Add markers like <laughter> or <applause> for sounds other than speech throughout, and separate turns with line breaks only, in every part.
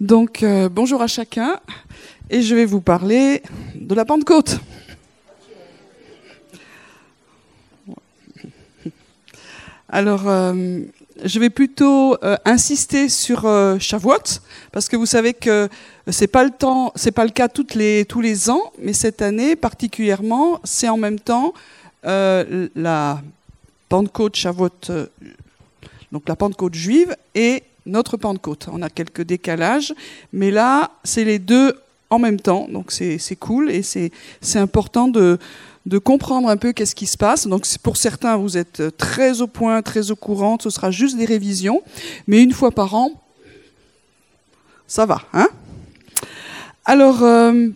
Donc, euh, bonjour à chacun, et je vais vous parler de la Pentecôte. Alors, euh, je vais plutôt euh, insister sur euh, parce que vous savez que c'est pas le temps, c'est pas le cas toutes les, tous les ans, mais cette année particulièrement, c'est en même temps la Pentecôte Shavuot, donc la Pentecôte juive et notre Pentecôte. On a quelques décalages, mais là, c'est les deux en même temps, donc c'est cool et c'est important de comprendre un peu qu'est-ce qui se passe. Donc pour certains, vous êtes très au point, très au courant, ce sera juste des révisions, mais une fois par an, ça va, hein? Alors, euh,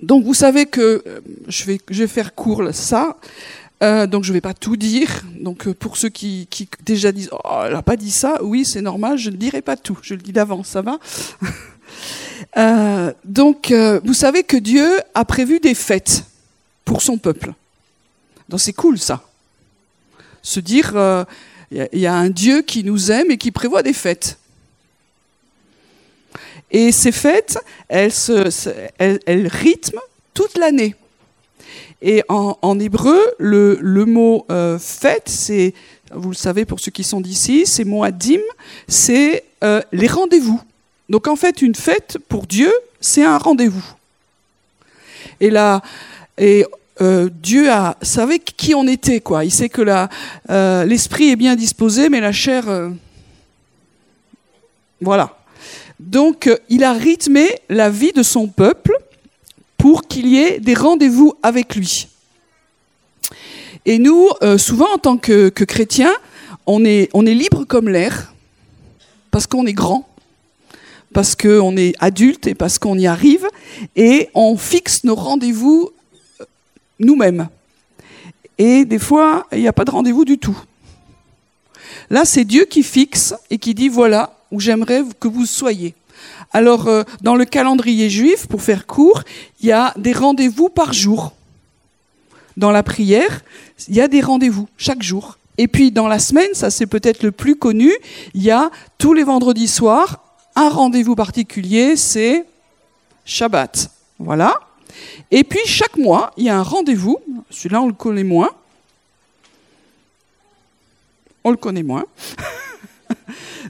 donc vous savez que euh, je vais, je vais faire court ça. Euh, donc je vais pas tout dire. Donc euh, pour ceux qui, déjà disent oh elle a pas dit ça, oui c'est normal, je ne dirai pas tout. Je le dis d'avance, ça va. <laughs> Euh, donc vous savez que Dieu a prévu des fêtes pour son peuple. Donc c'est cool ça. Se dire il y a- un Dieu qui nous aime et qui prévoit des fêtes. Et ces fêtes, elles, se, elles rythment toute l'année. Et en, hébreu, le, mot euh, fête, c'est, vous le savez pour ceux qui sont d'ici, c'est moadim, c'est euh, les rendez-vous. Donc en fait, une fête pour Dieu, c'est un rendez-vous. Et là, et euh, Dieu savait qui on était, quoi. Il sait que l'esprit est bien disposé, mais la chair, voilà. Donc, il a rythmé la vie de son peuple pour qu'il y ait des rendez-vous avec lui. Et nous, euh, souvent en tant que, chrétiens, on est, on est libre comme l'air, parce qu'on est grand, parce qu'on est adulte et parce qu'on y arrive, et on fixe nos rendez-vous euh, nous-mêmes. Et des fois, il n'y a pas de rendez-vous du tout. Là, c'est Dieu qui fixe et qui dit voilà où j'aimerais que vous soyez. Alors, euh, dans le calendrier juif, pour faire court, il y a des rendez-vous par jour. Dans la prière, il y a des rendez-vous chaque jour. Et puis dans la semaine, ça c'est peut-être le plus connu, il y a tous les vendredis soirs un rendez-vous particulier, c'est Shabbat. Voilà. Et puis chaque mois, il y a un rendez-vous, celui-là on le connaît moins. On le connaît moins. <laughs>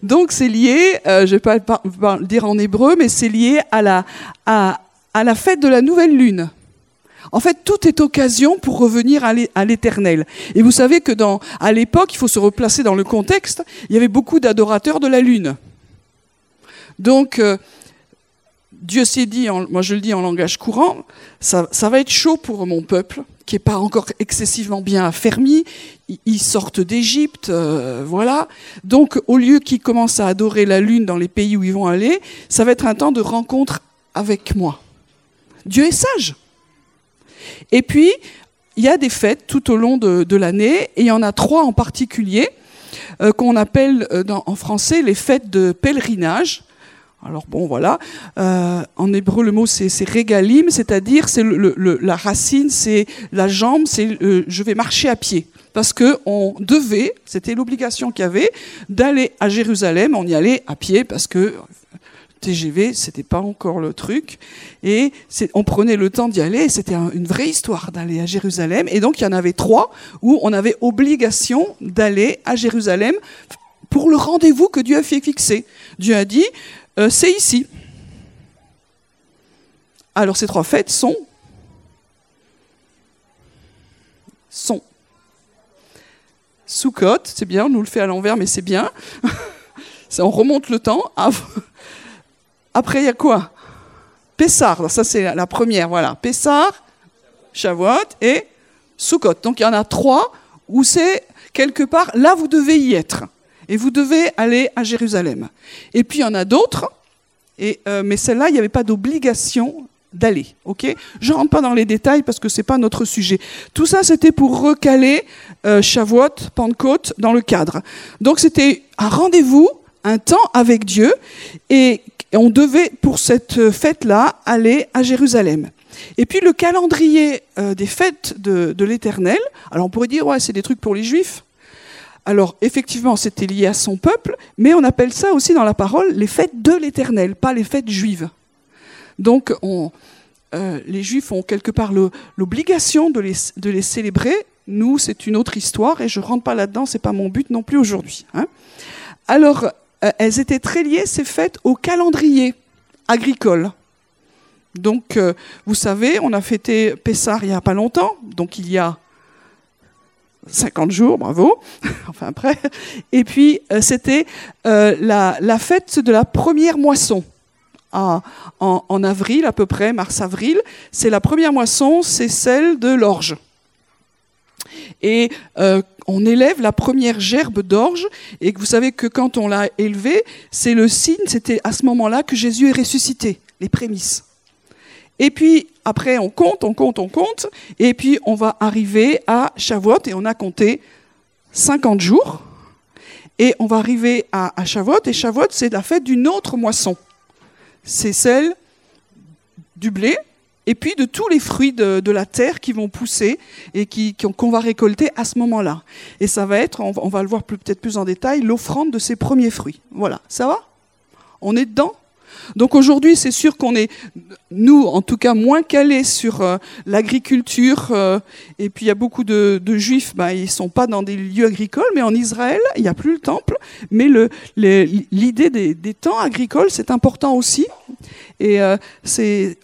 Donc c'est lié, euh, je ne vais pas, le dire en hébreu, mais c'est lié à la, fête de la nouvelle lune. En fait, tout est occasion pour revenir à l'é- à l'éternel. Et vous savez que à l'époque, il faut se replacer dans le contexte, il y avait beaucoup d'adorateurs de la lune. Donc, euh, Dieu s'est dit, moi je le dis en langage courant, ça va être chaud pour mon peuple, qui n'est pas encore excessivement bien affermi. Ils- sortent d'Égypte, euh, voilà. Donc, au lieu qu'ils commencent à adorer la lune dans les pays où ils vont aller, ça va être un temps de rencontre avec moi. Dieu est sage. Et puis, il y a des fêtes tout au long de, l'année, et il y en a trois en particulier, euh, qu'on appelle euh, en français les fêtes de pèlerinage. Alors bon, voilà. Euh, en hébreu, le mot c'est régalim, c'est-à-dire c'est la racine, c'est la jambe, c'est euh, je vais marcher à pied. Parce que on devait, c'était l'obligation qu'il y avait, d'aller à Jérusalem. On y allait à pied parce que TGV, c'était pas encore le truc. Et on prenait le temps d'y aller. C'était un- une vraie histoire d'aller à Jérusalem. Et donc, il y en avait trois où on avait obligation d'aller à Jérusalem pour le rendez-vous que Dieu a fait fixer. Dieu a dit, euh, c'est ici. Alors, ces trois fêtes sont sont Soukot, c'est bien, on nous le fait à l'envers, mais c'est bien. <laughs> On remonte le temps. Après, il y a quoi? Pessar, ça c'est la première, voilà. Pessar, Shavuot et Sukkot. Donc il y en a trois où c'est quelque part, là vous devez y être. Et vous devez aller à Jérusalem. Et puis il y en a d'autres, euh, mais celle-là, il n'y avait pas d'obligation d'aller. ok? Je rentre pas dans les détails parce que c'est pas notre sujet. Tout ça, c'était pour recaler euh, Shavuot, Pentecôte dans le cadre. Donc c'était un rendez-vous, un temps avec Dieu, et on devait pour cette fête-là aller à Jérusalem. Et puis le calendrier euh, des fêtes de, de l'Éternel. Alors on pourrait dire ouais, c'est des trucs pour les Juifs. Alors effectivement, c'était lié à son peuple, mais on appelle ça aussi dans la parole les fêtes de l'Éternel, pas les fêtes juives. Donc euh, les Juifs ont quelque part l'obligation de les, célébrer. Nous, c'est une autre histoire et je rentre pas là-dedans, c'est pas mon but non plus aujourd'hui. Hein. Alors, euh, elles étaient très liées ces fêtes au calendrier agricole. Donc, euh, vous savez, on a fêté Pessar il y a pas longtemps, donc il y a 50 jours, bravo, <laughs> enfin après. Et puis, euh, c'était euh, la, fête de la première moisson. en, en, avril à peu près, mars-avril, c'est la première moisson, c'est celle de l'orge. Et euh, on élève la première gerbe d'orge, et vous savez que quand on l'a élevée, c'est le signe, c'était à ce moment-là que Jésus est ressuscité, les prémices. Et puis après, on compte, on compte, on compte, et puis on va arriver à Shavuot, et on a compté 50 jours, et on va arriver à, à Shavuot, et Shavuot, c'est la fête d'une autre moisson. C'est celle du blé, et puis de tous les fruits de, la terre qui vont pousser et qu'on va récolter à ce moment-là. Et ça va être, on on va le voir peut-être plus en détail, l'offrande de ces premiers fruits. Voilà, ça va? On est dedans? Donc aujourd'hui, c'est sûr qu'on est, nous, en tout cas, moins calés sur euh, l'agriculture. Euh, et puis il y a beaucoup de, juifs, bah, ils sont pas dans des lieux agricoles, mais en Israël, il n'y a plus le temple. Mais l'idée des, temps agricoles, c'est important aussi. Et euh,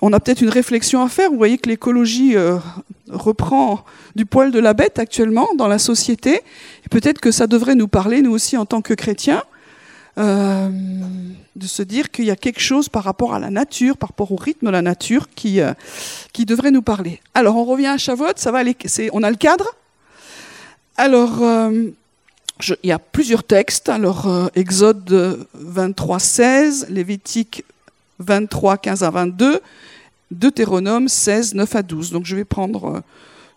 on a peut-être une réflexion à faire. Vous voyez que l'écologie reprend du poil de la bête actuellement dans la société. Peut-être que ça devrait nous parler, nous aussi, en tant que chrétiens. Euh, de se dire qu'il y a quelque chose par rapport à la nature, par rapport au rythme de la nature qui, euh, qui devrait nous parler. Alors on revient à Shavuot, ça va aller, on a le cadre. Alors euh, il y a plusieurs textes. Alors Exode 23, 16, Lévitique 23, 15 à 22, Deutéronome 16, 9 à 12. Donc je vais prendre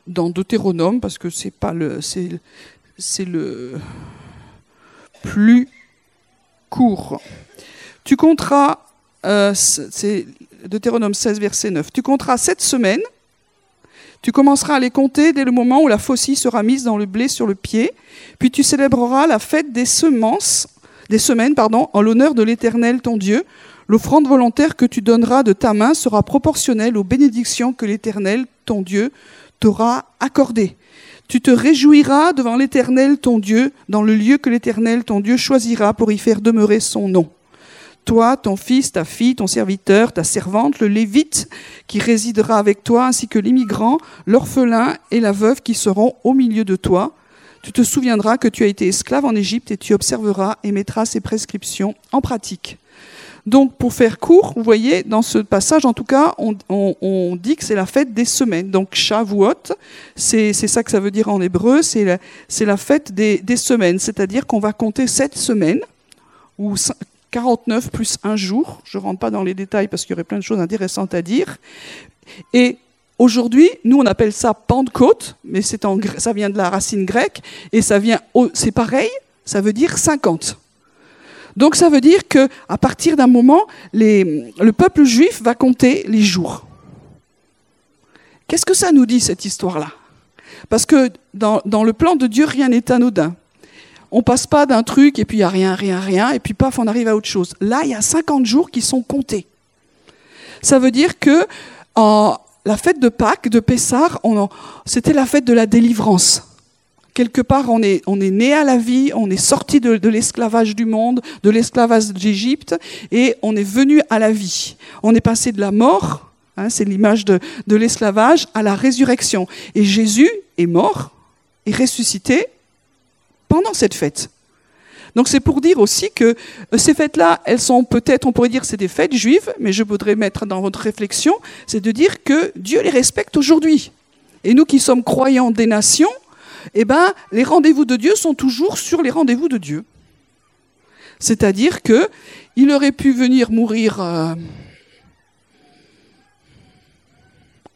dans Deutéronome parce que c'est le plus Tu compteras, euh, c'est Deutéronome 16, verset 9, tu compteras sept semaines, tu commenceras à les compter dès le moment où la faucille sera mise dans le blé sur le pied, puis tu célébreras la fête des semences, des semaines, en l'honneur de l'Éternel ton Dieu. L'offrande volontaire que tu donneras de ta main sera proportionnelle aux bénédictions que l'Éternel ton Dieu t'aura accordées. Tu te réjouiras devant l'Éternel ton Dieu, dans le lieu que l'Éternel ton Dieu choisira pour y faire demeurer son nom. Toi, ton fils, ta fille, ton serviteur, ta servante, le lévite qui résidera avec toi, ainsi que l'immigrant, l'orphelin et la veuve qui seront au milieu de toi. Tu te souviendras que tu as été esclave en Égypte et tu observeras et mettras ces prescriptions en pratique. Donc, pour faire court, vous voyez, dans ce passage, en tout cas, on, dit que c'est la fête des semaines. Donc, Shavuot, c'est ça que ça veut dire en hébreu, c'est la, fête des, semaines. C'est-à-dire qu'on va compter sept semaines, ou 49 plus un jour. Je ne rentre pas dans les détails parce qu'il y aurait plein de choses intéressantes à dire. Et Aujourd'hui, nous on appelle ça Pentecôte, mais ça vient de la racine grecque et ça vient, c'est pareil, ça veut dire 50. Donc ça veut dire que à partir d'un moment, le peuple juif va compter les jours. Qu'est-ce que ça nous dit cette histoire-là? Parce que dans, le plan de Dieu, rien n'est anodin. On passe pas d'un truc et puis il n'y a rien, rien, rien, et puis paf, on arrive à autre chose. Là, il y a 50 jours qui sont comptés. Ça veut dire que la fête de Pâques, de Pessar, c'était la fête de la délivrance quelque part, on est, on est né à la vie, on est sorti de, l'esclavage du monde, de l'esclavage d'Égypte, et on est venu à la vie. On est passé de la mort, hein, c'est l'image de, de l'esclavage, à la résurrection. Et Jésus est mort et ressuscité pendant cette fête. Donc c'est pour dire aussi que euh, ces fêtes-là, elles sont peut-être, on pourrait dire c'est des fêtes juives, mais je voudrais mettre dans votre réflexion, c'est de dire que Dieu les respecte aujourd'hui. Et nous qui sommes croyants des nations, eh ben, les rendez-vous de Dieu sont toujours sur les rendez-vous de Dieu. C'est-à-dire que il aurait pu venir mourir euh,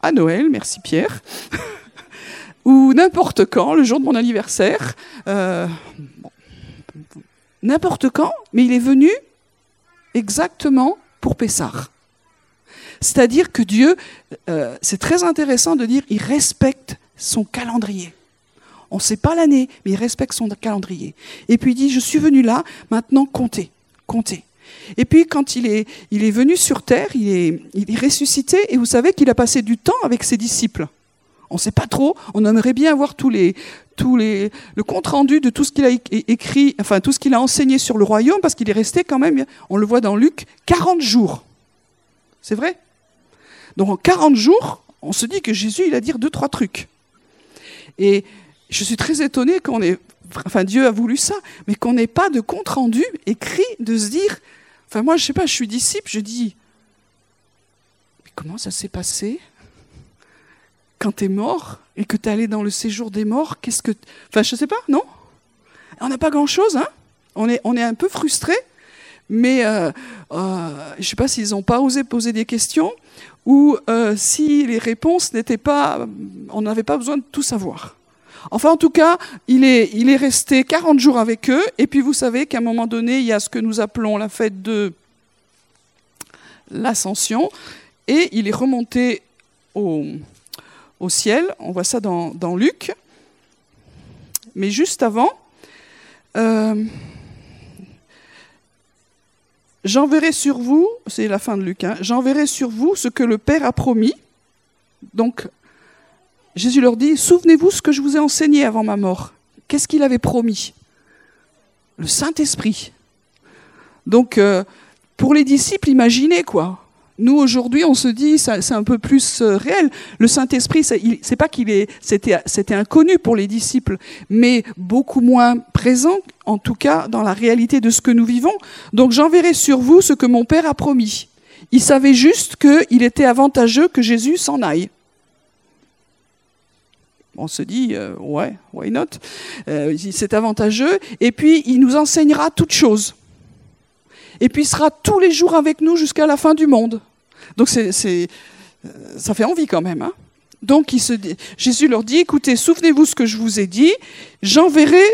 à Noël, merci Pierre, <laughs> ou n'importe quand, le jour de mon anniversaire, euh, n'importe quand, mais il est venu exactement pour Pessar. C'est-à-dire que Dieu, euh, c'est très intéressant de dire, il respecte son calendrier. On ne sait pas l'année, mais il respecte son calendrier. Et puis il dit, je suis venu là, maintenant comptez, comptez. Et puis quand il est, venu sur terre, il est, ressuscité, et vous savez qu'il a passé du temps avec ses disciples. On ne sait pas trop, on aimerait bien avoir tous les, tous les, le compte rendu de tout ce qu'il a écrit, enfin tout ce qu'il a enseigné sur le royaume, parce qu'il est resté quand même, on le voit dans Luc, 40 jours. C'est vrai? Donc en 40 jours, on se dit que Jésus, il a dit deux, trois trucs. Et je suis très étonnée qu'on ait, enfin Dieu a voulu ça, mais qu'on n'ait pas de compte rendu écrit de se dire, enfin moi je sais pas, je suis disciple, je dis, mais comment ça s'est passé quand tu es mort et que tu es allé dans le séjour des morts, qu'est-ce que. Enfin, je sais pas, non? On n'a pas grand-chose, hein? On est, on est un peu frustré, mais euh, euh, je ne sais pas s'ils n'ont pas osé poser des questions ou euh, si les réponses n'étaient pas. On n'avait pas besoin de tout savoir. Enfin, en tout cas, il est, resté 40 jours avec eux, et puis vous savez qu'à un moment donné, il y a ce que nous appelons la fête de l'ascension, et il est remonté au, au ciel. On voit ça dans, Luc. Mais juste avant, euh, j'enverrai sur vous, c'est la fin de Luc, hein, j'enverrai sur vous ce que le Père a promis. Donc, Jésus leur dit, souvenez-vous ce que je vous ai enseigné avant ma mort. Qu'est-ce qu'il avait promis? Le Saint-Esprit. Donc, euh, pour les disciples, imaginez quoi. Nous aujourd'hui, on se dit, c'est un peu plus euh, réel. Le Saint-Esprit, c'est pas qu'il est, c'était inconnu pour les disciples, mais beaucoup moins présent, en tout cas dans la réalité de ce que nous vivons. Donc j'enverrai sur vous ce que mon Père a promis. Il savait juste qu'il était avantageux que Jésus s'en aille. On se dit, euh, ouais, why not? Euh, C'est avantageux. Et puis, il nous enseignera toutes choses. Et puis, il sera tous les jours avec nous jusqu'à la fin du monde. Donc c'est, ça fait envie quand même. Hein. Donc Jésus leur dit, écoutez, souvenez-vous ce que je vous ai dit, j'enverrai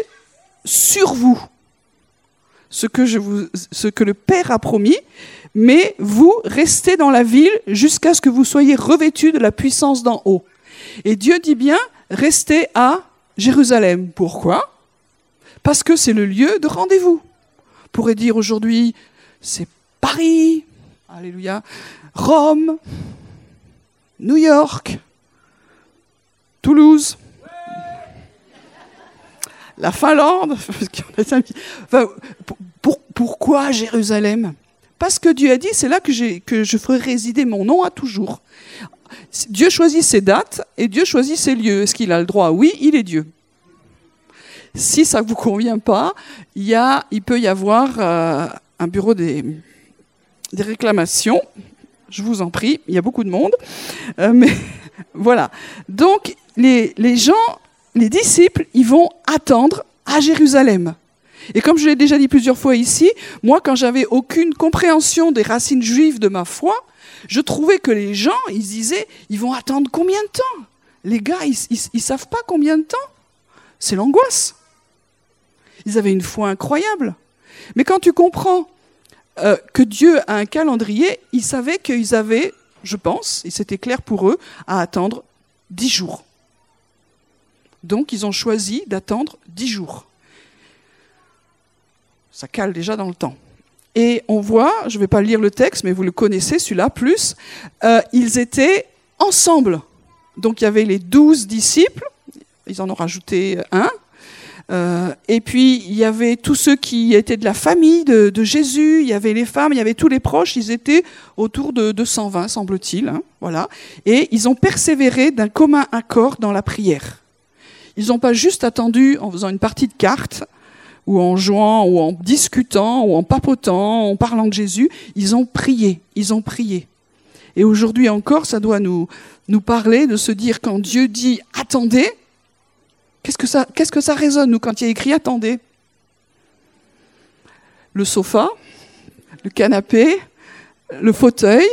sur vous, ce que le Père a promis, mais vous restez dans la ville jusqu'à ce que vous soyez revêtus de la puissance d'en haut. Et Dieu dit bien, restez à Jérusalem. Pourquoi? Parce que c'est le lieu de rendez-vous. On pourrait dire aujourd'hui, c'est Paris, Alléluia. Rome, New York, Toulouse, la Finlande. <laughs> pourquoi Jérusalem? Parce que Dieu a dit, c'est là que je ferai résider mon nom à toujours. Dieu choisit ses dates et Dieu choisit ses lieux. Est-ce qu'il a le droit? Oui, il est Dieu. Si ça ne vous convient pas, il, y a, il peut y avoir euh, un bureau des, des réclamations. Je vous en prie, il y a beaucoup de monde. Euh, mais <laughs> voilà. Donc, les, les gens, les disciples, ils vont attendre à Jérusalem. Et comme je l'ai déjà dit plusieurs fois ici, moi, quand j'avais aucune compréhension des racines juives de ma foi, je trouvais que les gens, ils disaient, ils vont attendre combien de temps Les gars, ils ne savent pas combien de temps. C'est l'angoisse. Ils avaient une foi incroyable. Mais quand tu comprends euh, que Dieu a un calendrier, ils savaient qu'ils avaient, je pense, et c'était clair pour eux, à attendre dix jours. Donc ils ont choisi d'attendre dix jours. Ça cale déjà dans le temps. Et on voit, je ne vais pas lire le texte, mais vous le connaissez, celui-là, plus, euh, ils étaient ensemble. Donc il y avait les douze disciples, ils en ont rajouté un, euh, et puis, il y avait tous ceux qui étaient de la famille de, Jésus, il y avait les femmes, il y avait tous les proches, ils étaient autour de 220, semble-t-il. Hein, voilà. Et ils ont persévéré d'un commun accord dans la prière. Ils n'ont pas juste attendu en faisant une partie de cartes, ou en jouant, ou en discutant, ou en papotant, en parlant de Jésus. Ils ont prié, ils ont prié. Et aujourd'hui encore, ça doit nous, nous parler de se dire quand Dieu dit attendez, Qu'est-ce que ça, qu'est-ce que ça résonne, nous, quand il y a écrit attendez Le sofa, le canapé, le fauteuil,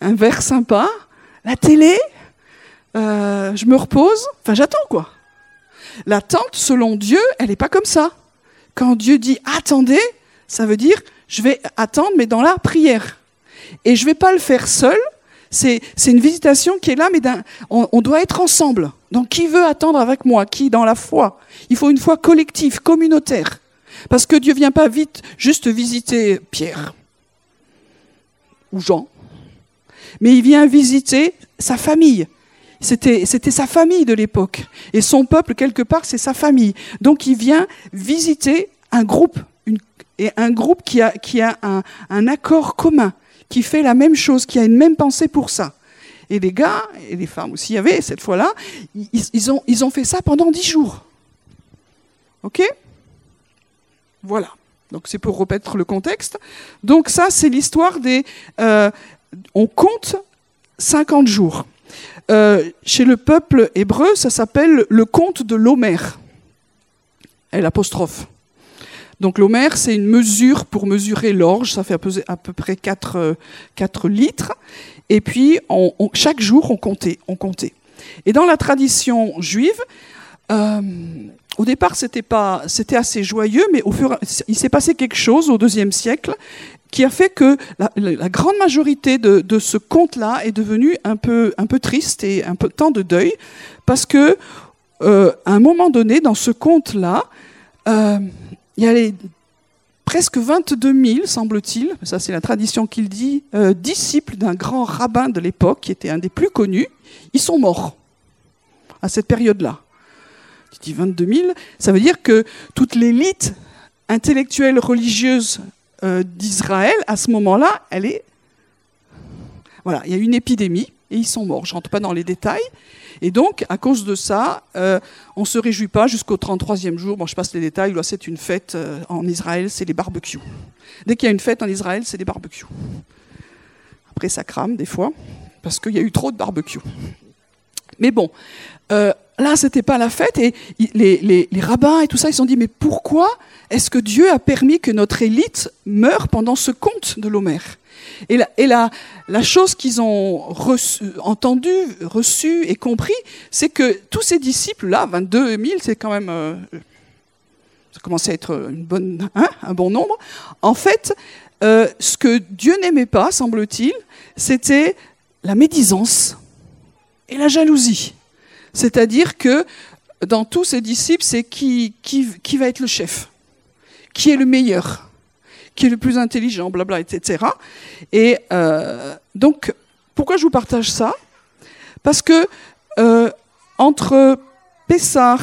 un verre sympa, la télé, euh, je me repose, enfin j'attends quoi. L'attente, selon Dieu, elle n'est pas comme ça. Quand Dieu dit attendez, ça veut dire je vais attendre, mais dans la prière. Et je ne vais pas le faire seul, C'est une visitation qui est là, mais on, on, doit être ensemble. Donc qui veut attendre avec moi? Qui dans la foi? Il faut une foi collective, communautaire. Parce que Dieu vient pas vite juste visiter Pierre ou Jean, mais il vient visiter sa famille. C'était, sa famille de l'époque. Et son peuple, quelque part, c'est sa famille. Donc il vient visiter un groupe, une, et un groupe qui a, qui a un, un accord commun, qui fait la même chose, qui a une même pensée pour ça. Et les gars, et les femmes aussi, y avait cette fois-là, ils, ils, ont, ils ont fait ça pendant dix jours. OK? Voilà. Donc c'est pour remettre le contexte. Donc ça, c'est l'histoire des... Euh, on compte 50 jours. Euh, chez le peuple hébreu, ça s'appelle le compte de l'Homère. Et l'apostrophe. Donc l'Homère, c'est une mesure pour mesurer l'orge, ça fait à peu, près 4, 4, litres. Et puis, chaque jour, on comptait, on comptait. Et dans la tradition juive, euh, au départ, c'était c'était assez joyeux, mais au fur, il s'est passé quelque chose au deuxième siècle qui a fait que la, grande majorité de, ce conte-là est devenu un peu, un peu triste et un peu temps de deuil, parce que euh, à un moment donné, dans ce conte-là, euh, il y a presque 22 000, semble-t-il, ça c'est la tradition qu'il dit, euh, disciples d'un grand rabbin de l'époque, qui était un des plus connus, ils sont morts à cette période-là. Dis 22 000, ça veut dire que toute l'élite intellectuelle religieuse euh, d'Israël, à ce moment-là, elle est... Voilà, il y a une épidémie et ils sont morts. Je ne rentre pas dans les détails. Et donc, à cause de ça, euh, on ne se réjouit pas jusqu'au 33e jour. Bon, je passe les détails. Là, c'est une fête euh, en Israël, c'est les barbecues. Dès qu'il y a une fête en Israël, c'est des barbecues. Après, ça crame des fois, parce qu'il y a eu trop de barbecues. Mais bon, là, c'était pas la fête et les, rabbins et tout ça, ils se sont dit, mais pourquoi est-ce que Dieu a permis que notre élite meure pendant ce conte de l'Homère? Et, la, chose qu'ils ont reçu, entendu, reçu et compris, c'est que tous ces disciples-là, 22 000, c'est quand même... Euh, ça commençait à être une bonne, hein, un bon nombre. En fait, euh, ce que Dieu n'aimait pas, semble-t-il, c'était la médisance et la jalousie. C'est-à-dire que dans tous ses disciples, c'est qui, qui, va être le chef, qui est le meilleur, qui est le plus intelligent, blabla, etc. Et euh, donc, pourquoi je vous partage ça? Parce que euh, entre Pessah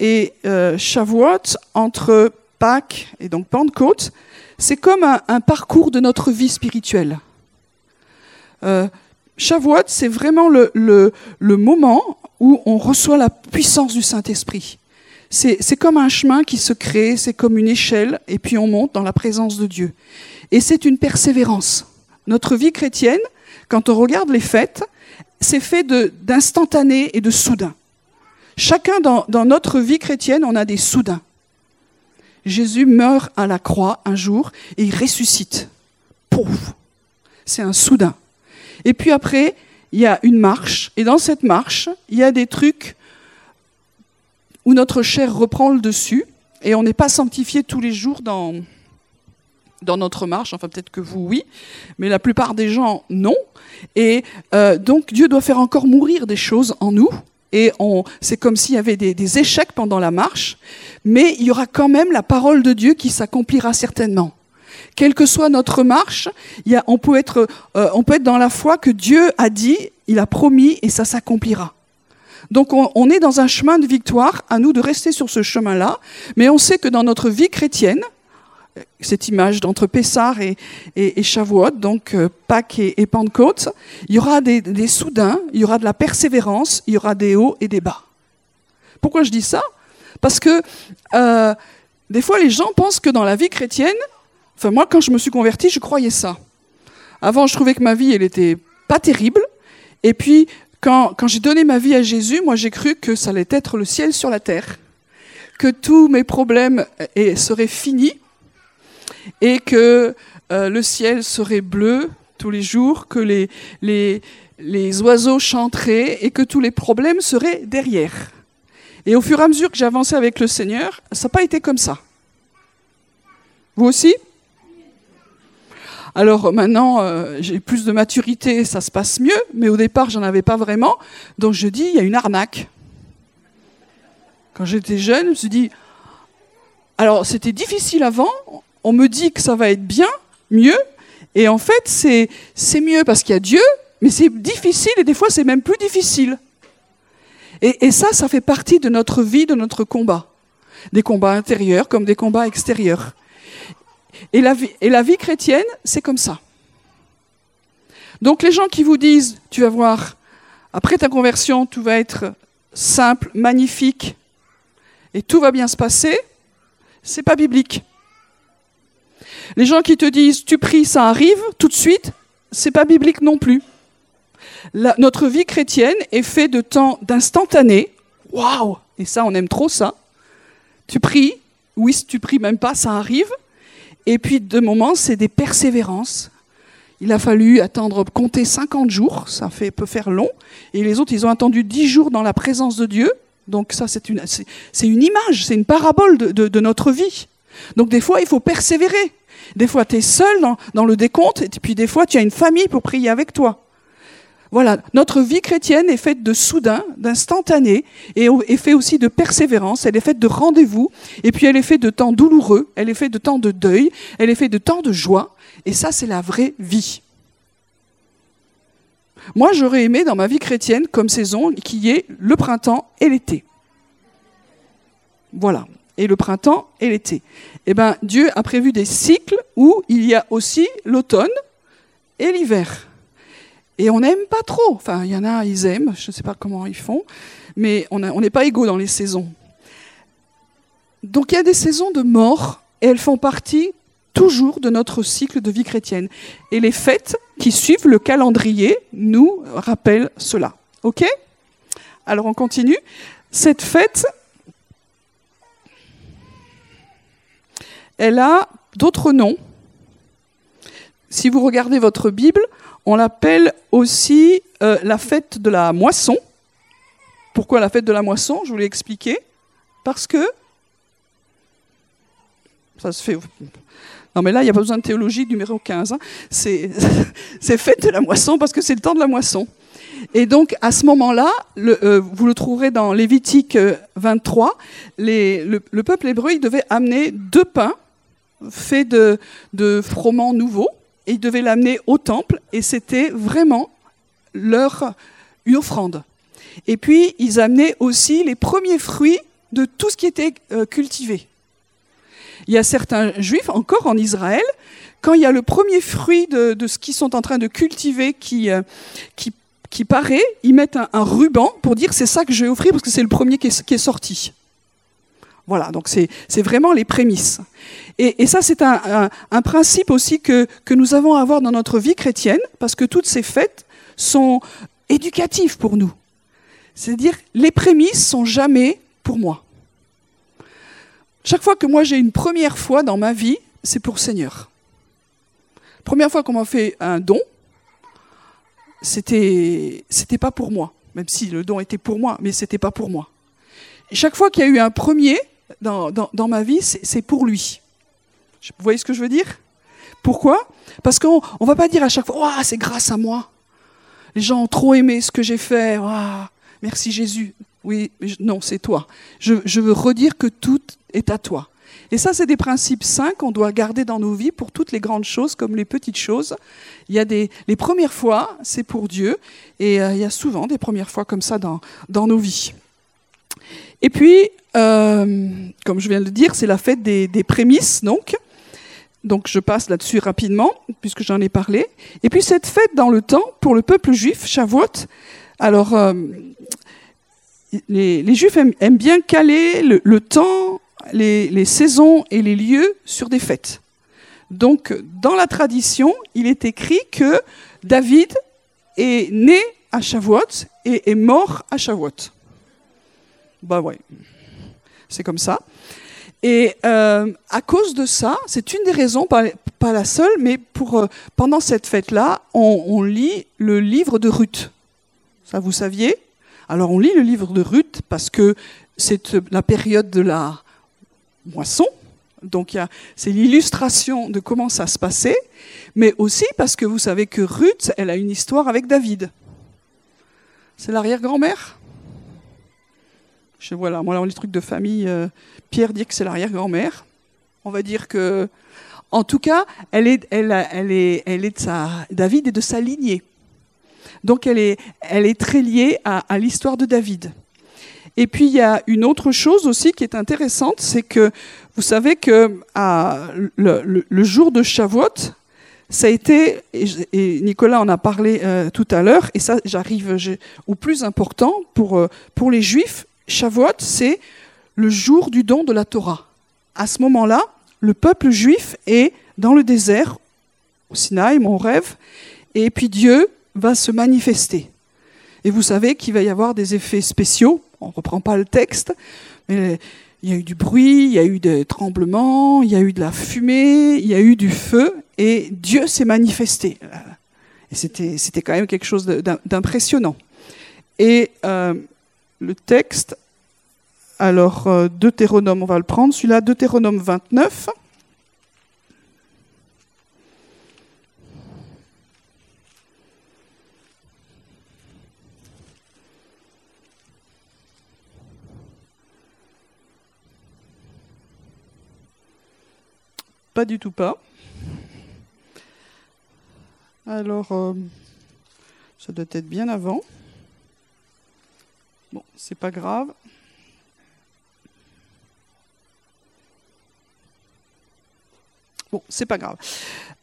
et euh, Shavuot, entre Pâques et donc Pentecôte, c'est comme un, parcours de notre vie spirituelle. Euh, Shavuot, c'est vraiment le, le, moment où on reçoit la puissance du Saint-Esprit. C'est comme un chemin qui se crée, c'est comme une échelle, et puis on monte dans la présence de Dieu. Et c'est une persévérance. Notre vie chrétienne, quand on regarde les fêtes, c'est fait d'instantané et de soudain. Chacun dans, notre vie chrétienne, on a des soudains. Jésus meurt à la croix un jour et il ressuscite. Pouf C'est un soudain. Et puis après, il y a une marche, et dans cette marche, il y a des trucs où notre chair reprend le dessus, et on n'est pas sanctifié tous les jours dans, notre marche, enfin peut-être que vous oui, mais la plupart des gens non. Et euh, donc Dieu doit faire encore mourir des choses en nous, et c'est comme s'il y avait des, échecs pendant la marche, mais il y aura quand même la parole de Dieu qui s'accomplira certainement quelle que soit notre marche, on, peut être, euh, on peut être dans la foi que Dieu a dit, il a promis et ça s'accomplira. Donc on, est dans un chemin de victoire, à nous de rester sur ce chemin-là, mais on sait que dans notre vie chrétienne, cette image d'entre Pessar et, et, Shavuot, donc euh, Pâques et, Pentecôte, il y aura des, soudains, il y aura de la persévérance, il y aura des hauts et des bas. Pourquoi je dis ça? Parce que euh, des fois les gens pensent que dans la vie chrétienne, Enfin, moi, quand je me suis convertie, je croyais ça. Avant, je trouvais que ma vie, elle était pas terrible. Et puis, quand, j'ai donné ma vie à Jésus, moi, j'ai cru que ça allait être le ciel sur la terre, que tous mes problèmes eh, seraient finis et que euh, le ciel serait bleu tous les jours, que les, les, les oiseaux chanteraient et que tous les problèmes seraient derrière. Et au fur et à mesure que j'avançais avec le Seigneur, ça n'a pas été comme ça. Vous aussi? Alors maintenant, euh, j'ai plus de maturité, ça se passe mieux, mais au départ, j'en avais pas vraiment. Donc je dis, il y a une arnaque. Quand j'étais jeune, je me suis dit, alors c'était difficile avant, on me dit que ça va être bien, mieux, et en fait, c'est, mieux parce qu'il y a Dieu, mais c'est difficile et des fois, c'est même plus difficile. Et, et, ça, ça fait partie de notre vie, de notre combat. Des combats intérieurs comme des combats extérieurs. Et la vie, chrétienne, c'est comme ça. Donc les gens qui vous disent, tu vas voir, après ta conversion, tout va être simple, magnifique, et tout va bien se passer, c'est pas biblique. Les gens qui te disent tu pries, ça arrive tout de suite, c'est pas biblique non plus. notre vie chrétienne est faite de temps d'instantané. Waouh Et ça, on aime trop ça. Tu pries, oui, si tu pries même pas, ça arrive. Et puis de moments, c'est des persévérances. Il a fallu attendre, compter 50 jours, ça fait, peut faire long. Et les autres, ils ont attendu 10 jours dans la présence de Dieu. Donc ça, c'est une, c'est une image, c'est une parabole de, notre vie. Donc des fois, il faut persévérer. Des fois, tu es seul dans, le décompte, et puis des fois, tu as une famille pour prier avec toi. Voilà, notre vie chrétienne est faite de soudain, d'instantané, et est faite aussi de persévérance, elle est faite de rendez-vous, et puis elle est faite de temps douloureux, elle est faite de temps de deuil, elle est faite de temps de joie, et ça, c'est la vraie vie. Moi, j'aurais aimé dans ma vie chrétienne comme saison qui est le printemps et l'été. Voilà. Et le printemps et l'été. Eh bien, Dieu a prévu des cycles où il y a aussi l'automne et l'hiver. Et on n'aime pas trop. Enfin, il y en a, ils aiment, je ne sais pas comment ils font, mais on n'est pas égaux dans les saisons. Donc il y a des saisons de mort, et elles font partie toujours de notre cycle de vie chrétienne. Et les fêtes qui suivent le calendrier nous rappellent cela. OK? Alors on continue. Cette fête, elle a d'autres noms. Si vous regardez votre Bible, on l'appelle aussi euh, la fête de la moisson. Pourquoi la fête de la moisson? Je vous l'ai expliqué. Parce que ça se fait. Non, mais là, il n'y a pas besoin de théologie numéro 15. Hein. <laughs> C'est fête de la moisson parce que c'est le temps de la moisson. Et donc, à ce moment-là, euh, vous le trouverez dans Lévitique 23, euh, le, le, peuple hébreu, devait amener deux pains faits de froment nouveau et ils devaient l'amener au temple, et c'était vraiment leur une offrande. Et puis, ils amenaient aussi les premiers fruits de tout ce qui était euh, cultivé. Il y a certains juifs, encore en Israël, quand il y a le premier fruit de, ce qu'ils sont en train de cultiver qui, euh, qui, qui paraît, ils mettent un, ruban pour dire c'est ça que je vais offrir parce que c'est le premier qui est sorti. Voilà, donc c'est vraiment les prémices. Et, ça, c'est un, principe aussi que, nous avons à avoir dans notre vie chrétienne, parce que toutes ces fêtes sont éducatives pour nous. C'est-à-dire, les prémices sont jamais pour moi. Chaque fois que moi j'ai une première fois dans ma vie, c'est pour Seigneur. Première fois qu'on m'a fait un don, c'était c'était pas pour moi, même si le don était pour moi, mais c'était pas pour moi. chaque fois qu'il y a eu un premier, dans, ma vie, c'est pour lui. Vous voyez ce que je veux dire? Pourquoi? Parce qu'on ne va pas dire à chaque fois, oh, c'est grâce à moi. Les gens ont trop aimé ce que j'ai fait. Oh, merci Jésus. Oui, non, c'est toi. Je, je, veux redire que tout est à toi. Et ça, c'est des principes sains qu'on doit garder dans nos vies pour toutes les grandes choses comme les petites choses. Il y a des, les premières fois, c'est pour Dieu, et euh, il y a souvent des premières fois comme ça dans, dans nos vies. Et puis, euh, comme je viens de le dire, c'est la fête des, prémices, donc. Donc je passe là-dessus rapidement, puisque j'en ai parlé. Et puis cette fête dans le temps, pour le peuple juif, Shavuot, alors euh, les, Juifs aiment, bien caler le, temps, les, saisons et les lieux sur des fêtes. Donc dans la tradition, il est écrit que David est né à Shavuot et est mort à Shavuot. Bah ouais c'est comme ça. Et euh, à cause de ça, c'est une des raisons, pas, la seule, mais pour, euh, pendant cette fête-là, on, lit le livre de Ruth. Ça, vous saviez? Alors on lit le livre de Ruth parce que c'est la période de la moisson. Donc c'est l'illustration de comment ça se passait, mais aussi parce que vous savez que Ruth, elle a une histoire avec David. C'est l'arrière-grand-mère? Voilà, moi, dans les trucs de famille, euh, Pierre dit que c'est l'arrière-grand-mère. On va dire que, en tout cas, elle est, David est de sa lignée. Donc elle est, très liée à, l'histoire de David. Et puis il y a une autre chose aussi qui est intéressante, c'est que vous savez que le, jour de Shavuot, ça a été, et Nicolas en a parlé euh, tout à l'heure, et ça j'arrive au plus important pour, euh, pour les Juifs, Shavuot, c'est le jour du don de la Torah. À ce moment-là, le peuple juif est dans le désert, au Sinaï, mon rêve, et puis Dieu va se manifester. Et vous savez qu'il va y avoir des effets spéciaux, on ne reprend pas le texte, mais il y a eu du bruit, il y a eu des tremblements, il y a eu de la fumée, il y a eu du feu, et Dieu s'est manifesté. Et c'était, quand même quelque chose d'impressionnant. Et euh, le texte, alors euh, Deutéronome, on va le prendre, celui-là, Deutéronome 29. Pas du tout pas. Alors, euh, ça doit être bien avant. Bon, c'est pas grave. Bon, c'est pas grave.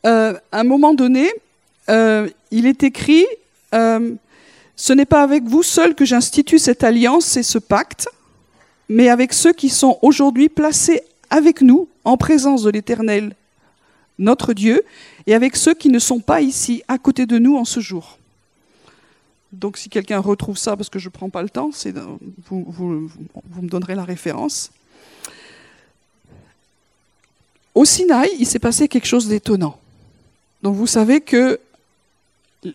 Euh, à un moment donné, euh, il est écrit Ce n'est pas avec vous seul que j'institue cette alliance et ce pacte, mais avec ceux qui sont aujourd'hui placés avec nous en présence de l'Éternel, notre Dieu, et avec ceux qui ne sont pas ici, à côté de nous en ce jour. Donc si quelqu'un retrouve ça, parce que je ne prends pas le temps, vous, me donnerez la référence. Au Sinaï, il s'est passé quelque chose d'étonnant. Donc vous savez que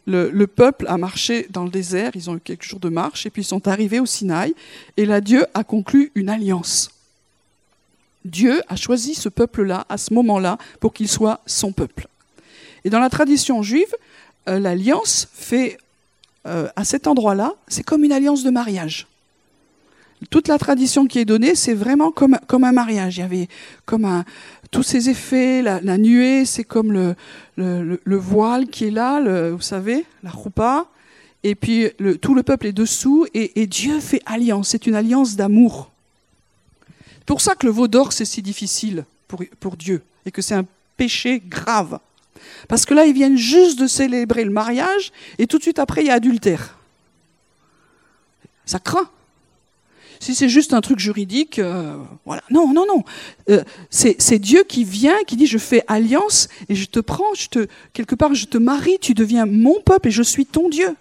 le, le, peuple a marché dans le désert, ils ont eu quelques jours de marche, et puis ils sont arrivés au Sinaï, et là Dieu a conclu une alliance. Dieu a choisi ce peuple-là, à ce moment-là, pour qu'il soit son peuple. Et dans la tradition juive, euh, l'alliance fait, euh, à cet endroit-là, c'est comme une alliance de mariage. Toute la tradition qui est donnée, c'est vraiment comme, un mariage. Il y avait comme un, tous ces effets, la, nuée, c'est comme le, le, voile qui est là, vous savez, la roupa, et puis tout le peuple est dessous, et, Dieu fait alliance. C'est une alliance d'amour pour ça que le veau d'or, c'est si difficile pour Dieu et que c'est un péché grave. Parce que là, ils viennent juste de célébrer le mariage et tout de suite après, il y a adultère. Ça craint. Si c'est juste un truc juridique, euh, voilà. Non, non, non. Euh, c'est Dieu qui vient, qui dit je fais alliance et je te prends, je te, quelque part je te marie, tu deviens mon peuple et je suis ton Dieu.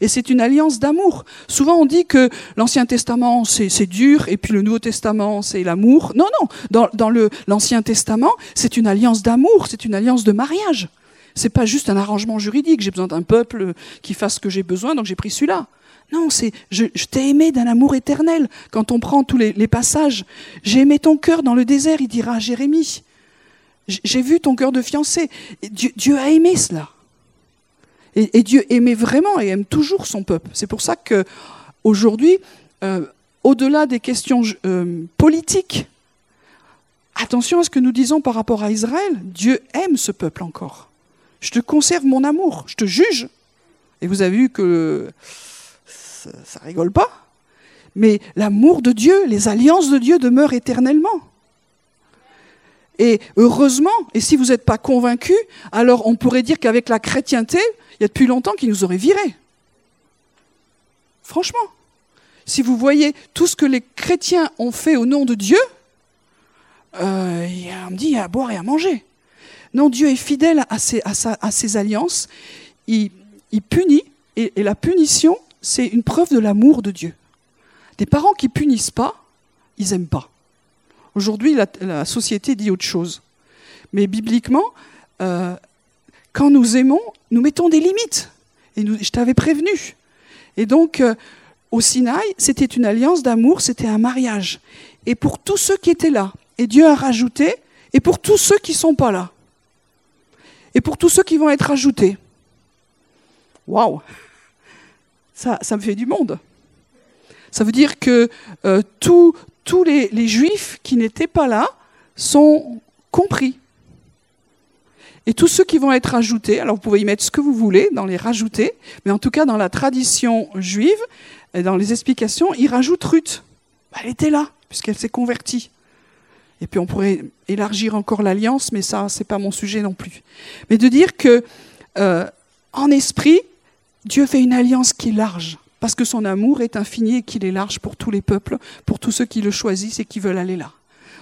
Et c'est une alliance d'amour. Souvent on dit que l'Ancien Testament c'est dur et puis le Nouveau Testament c'est l'amour. Non, non. Dans, l'Ancien Testament c'est une alliance d'amour, c'est une alliance de mariage. C'est pas juste un arrangement juridique. J'ai besoin d'un peuple qui fasse ce que j'ai besoin, donc j'ai pris celui-là. Non, c'est je, t'ai aimé d'un amour éternel. Quand on prend tous les, passages, j'ai aimé ton cœur dans le désert, il dira Jérémie. J'ai vu ton cœur de fiancé. Dieu, Dieu a aimé cela. Et, Dieu aimait vraiment et aime toujours son peuple. C'est pour ça que aujourd'hui, euh, au-delà des questions euh, politiques, attention à ce que nous disons par rapport à Israël. Dieu aime ce peuple encore. Je te conserve mon amour, je te juge. Et vous avez vu que ça, ça rigole pas. Mais l'amour de Dieu, les alliances de Dieu demeurent éternellement. Et heureusement, et si vous n'êtes pas convaincu, alors on pourrait dire qu'avec la chrétienté, il y a depuis longtemps qu'ils nous auraient virés. Franchement. Si vous voyez tout ce que les chrétiens ont fait au nom de Dieu, euh, me dit il y a à boire et à manger. Non, Dieu est fidèle à ses, à ses alliances. Il, punit, et, la punition, c'est une preuve de l'amour de Dieu. Des parents qui punissent pas, ils n'aiment pas. Aujourd'hui, la, société dit autre chose. Mais bibliquement, euh, quand nous aimons, nous mettons des limites. Et je t'avais prévenu. Et donc, euh, au Sinaï, c'était une alliance d'amour, c'était un mariage. Et pour tous ceux qui étaient là, et Dieu a rajouté, et pour tous ceux qui ne sont pas là. Et pour tous ceux qui vont être ajoutés. Waouh ça, ça me fait du monde. Ça veut dire que euh, tous, tous les, juifs qui n'étaient pas là sont compris. Et tous ceux qui vont être ajoutés, alors vous pouvez y mettre ce que vous voulez dans les rajouter, mais en tout cas dans la tradition juive, dans les explications, il rajoute Ruth. Elle était là, puisqu'elle s'est convertie. Et puis on pourrait élargir encore l'alliance, mais ça, c'est pas mon sujet non plus. Mais de dire que, euh, en esprit, Dieu fait une alliance qui est large, parce que son amour est infini et qu'il est large pour tous les peuples, pour tous ceux qui le choisissent et qui veulent aller là.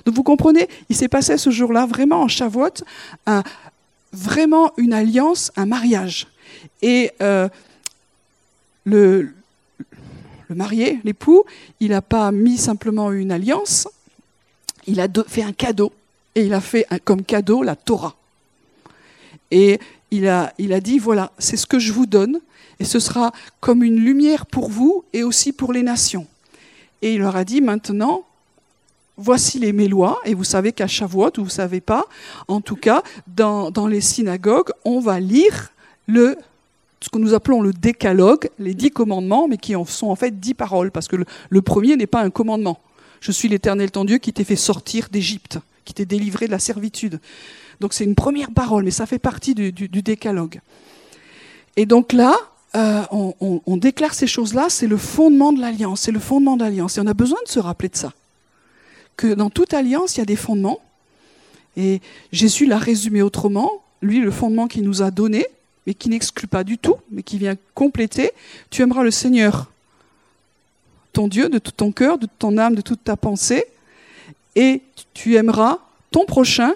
Donc vous comprenez, il s'est passé ce jour-là vraiment en Shavuot, vraiment une alliance, un mariage. Et euh, le, le marié, l'époux, il n'a pas mis simplement une alliance, il a fait un cadeau. Et il a fait comme cadeau la Torah. Et il a, il a dit, voilà, c'est ce que je vous donne, et ce sera comme une lumière pour vous et aussi pour les nations. Et il leur a dit, maintenant, voici les mes lois, et vous savez qu'à Shavuot, vous ne savez pas, en tout cas, dans, dans les synagogues, on va lire le ce que nous appelons le décalogue, les dix commandements, mais qui sont en fait dix paroles, parce que le, premier n'est pas un commandement. Je suis l'Éternel ton Dieu qui t'ai fait sortir d'Égypte, qui t'ai délivré de la servitude. Donc c'est une première parole, mais ça fait partie du, décalogue. Et donc là, euh, on, déclare ces choses-là, c'est le fondement de l'alliance, c'est le fondement de l'alliance. Et on a besoin de se rappeler de ça. Que dans toute alliance, il y a des fondements. Et Jésus l'a résumé autrement. Lui, le fondement qu'il nous a donné, mais qui n'exclut pas du tout, mais qui vient compléter. Tu aimeras le Seigneur, ton Dieu, de tout ton cœur, de toute ton âme, de toute ta pensée, et tu aimeras ton prochain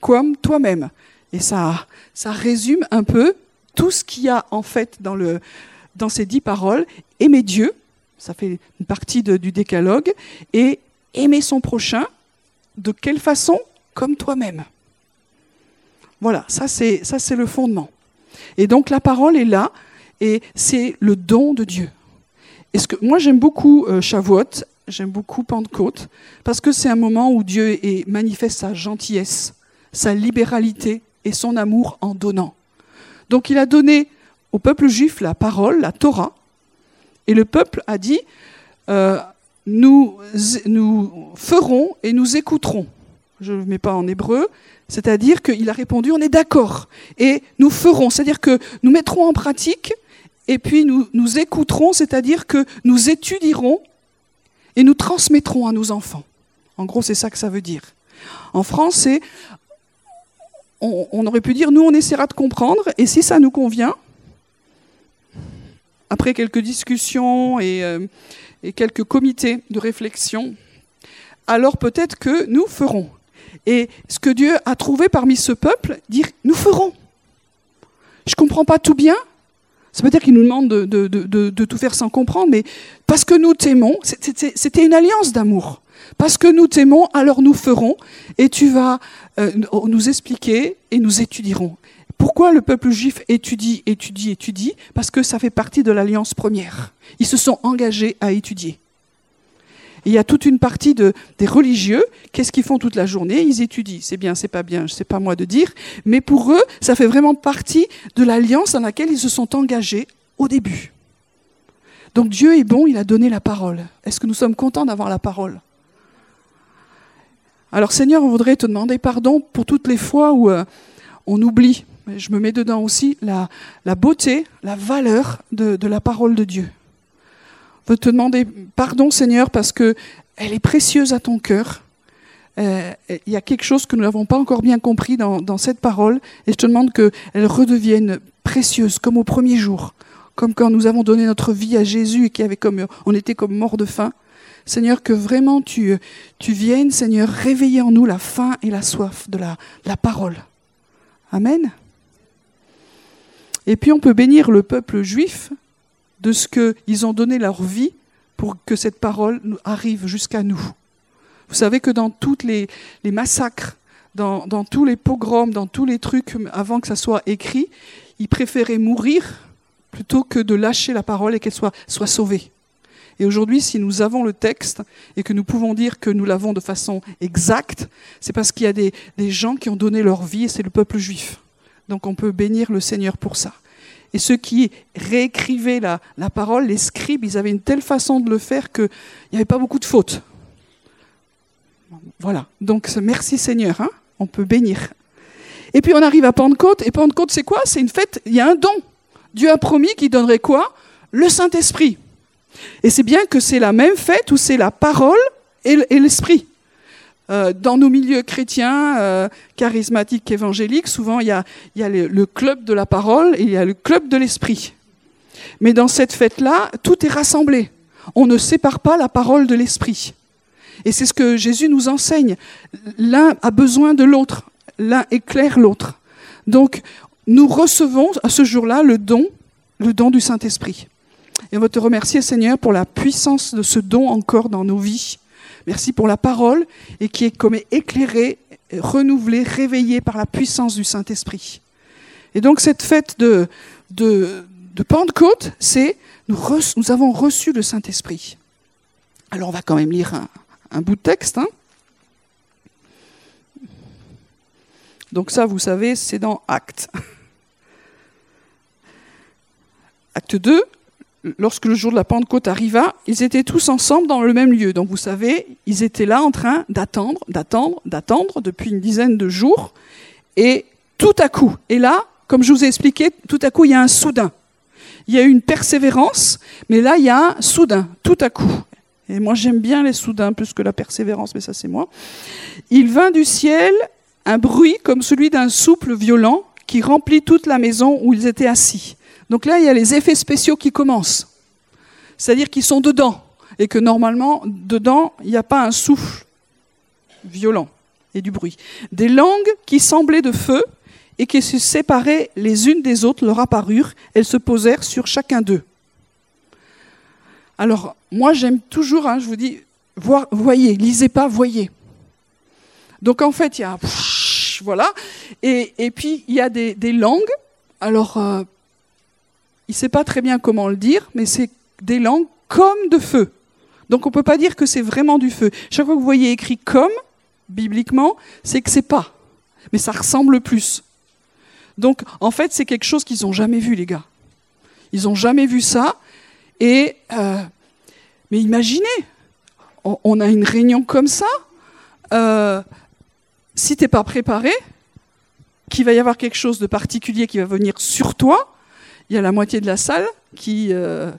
comme toi-même. Et ça, ça résume un peu tout ce qu'il y a en fait dans, ces dix paroles. Aimer Dieu, ça fait une partie du décalogue, et aimer son prochain, de quelle façon? Comme toi-même. Voilà, ça c'est, le fondement. Et donc la parole est là et c'est le don de Dieu. Moi j'aime beaucoup euh, Shavuot, j'aime beaucoup Pentecôte parce que c'est un moment où Dieu est, manifeste sa gentillesse, sa libéralité et son amour en donnant. Donc il a donné au peuple juif la parole, la Torah, et le peuple a dit euh, nous, nous ferons et nous écouterons. Je ne mets pas en hébreu, c'est-à-dire qu'il a répondu, on est d'accord. Et nous ferons, c'est-à-dire que nous mettrons en pratique, et puis nous, nous écouterons, c'est-à-dire que nous étudierons et nous transmettrons à nos enfants. En gros, c'est ça que ça veut dire. En français, on, aurait pu dire, nous, on essaiera de comprendre, et si ça nous convient, après quelques discussions et, euh, et quelques comités de réflexion, alors peut-être que nous ferons. Et ce que Dieu a trouvé parmi ce peuple, dire nous ferons. Je ne comprends pas tout bien. Ça veut dire qu'il nous demande de, de, de, de, tout faire sans comprendre, mais parce que nous t'aimons, c'était une alliance d'amour. Parce que nous t'aimons, alors nous ferons, et tu vas euh, nous expliquer et nous étudierons. Pourquoi le peuple juif étudie, étudie, étudie? Parce que ça fait partie de l'alliance première. Ils se sont engagés à étudier il y a toute une partie de, des religieux, qu'est-ce qu'ils font toute la journée? Ils étudient. C'est bien, c'est pas bien, c'est pas moi de dire. Mais pour eux, ça fait vraiment partie de l'alliance dans laquelle ils se sont engagés au début. Donc Dieu est bon, il a donné la parole. Est-ce que nous sommes contents d'avoir la parole? Alors Seigneur, on voudrait te demander pardon pour toutes les fois où euh, on oublie, je me mets dedans aussi, la, beauté, la valeur de, la parole de Dieu veux te demander pardon, Seigneur, parce que elle est précieuse à ton cœur. Euh, il y a quelque chose que nous n'avons pas encore bien compris dans, cette parole, et je te demande qu'elle redevienne précieuse, comme au premier jour, comme quand nous avons donné notre vie à Jésus et qui était comme mort de faim. Seigneur, que vraiment tu, viennes, Seigneur, réveiller en nous la faim et la soif de la, parole. Amen. Et puis on peut bénir le peuple juif de ce qu'ils ont donné leur vie pour que cette parole arrive jusqu'à nous. Vous savez que dans tous les, massacres, dans, tous les pogroms, dans tous les trucs avant que ça soit écrit, ils préféraient mourir plutôt que de lâcher la parole et qu'elle soit sauvée. Et aujourd'hui, si nous avons le texte et que nous pouvons dire que nous l'avons de façon exacte, c'est parce qu'il y a des, gens qui ont donné leur vie et c'est le peuple juif. Donc on peut bénir le Seigneur pour ça. Et ceux qui réécrivaient la, parole, les scribes, ils avaient une telle façon de le faire qu'il n'y avait pas beaucoup de fautes. Voilà. Donc merci Seigneur, hein on peut bénir. Et puis on arrive à Pentecôte, et Pentecôte c'est quoi? C'est une fête, il y a un don. Dieu a promis qu'il donnerait quoi? Le Saint-Esprit. Et c'est bien que c'est la même fête où c'est la parole et l'esprit. Euh, dans nos milieux chrétiens, euh, charismatiques, évangéliques, souvent il y a, le, club de la parole et il y a le club de l'esprit. Mais dans cette fête-là, tout est rassemblé. On ne sépare pas la parole de l'esprit. Et c'est ce que Jésus nous enseigne. L'un a besoin de l'autre. L'un éclaire l'autre. Donc, nous recevons à ce jour-là le don, le don du Saint-Esprit. Et on va te remercier, Seigneur, pour la puissance de ce don encore dans nos vies. Merci pour la parole et qui est comme éclairée, renouvelée, réveillée par la puissance du Saint-Esprit. Et donc cette fête de, Pentecôte, c'est nous, avons reçu le Saint-Esprit. Alors on va quand même lire un, bout de texte. Hein. Donc ça, vous savez, c'est dans Actes. Acte 2, lorsque le jour de la Pentecôte arriva, ils étaient tous ensemble dans le même lieu. Donc vous savez, ils étaient là en train d'attendre, d'attendre, d'attendre depuis une dizaine de jours. Et tout à coup, et là, comme je vous ai expliqué, tout à coup, il y a un soudain. Il y a une persévérance, mais là, il y a un soudain, tout à coup. Et moi, j'aime bien les soudains plus que la persévérance, mais ça, c'est moi. Il vint du ciel un bruit comme celui d'un souple violent qui remplit toute la maison où ils étaient assis. Donc là, il y a les effets spéciaux qui commencent. C'est-à-dire qu'ils sont dedans. Et que normalement, dedans, il n'y a pas un souffle violent et du bruit. Des langues qui semblaient de feu et qui se séparaient les unes des autres leur apparurent. Elles se posèrent sur chacun d'eux. Alors, moi, j'aime toujours, hein, je vous dis, voyez, lisez pas, voyez. Donc, en fait, il y a. Voilà. Et, puis, il y a des, langues. Alors, euh, il ne sait pas très bien comment le dire, mais c'est des langues comme de feu. Donc on ne peut pas dire que c'est vraiment du feu. Chaque fois que vous voyez écrit comme, bibliquement, c'est que c'est pas. Mais ça ressemble plus. Donc en fait, c'est quelque chose qu'ils n'ont jamais vu, les gars. Ils n'ont jamais vu ça. Et euh, mais imaginez, on, a une réunion comme ça. Euh, si tu n'es pas préparé, qu'il va y avoir quelque chose de particulier qui va venir sur toi, il y a la moitié de la salle qui, euh,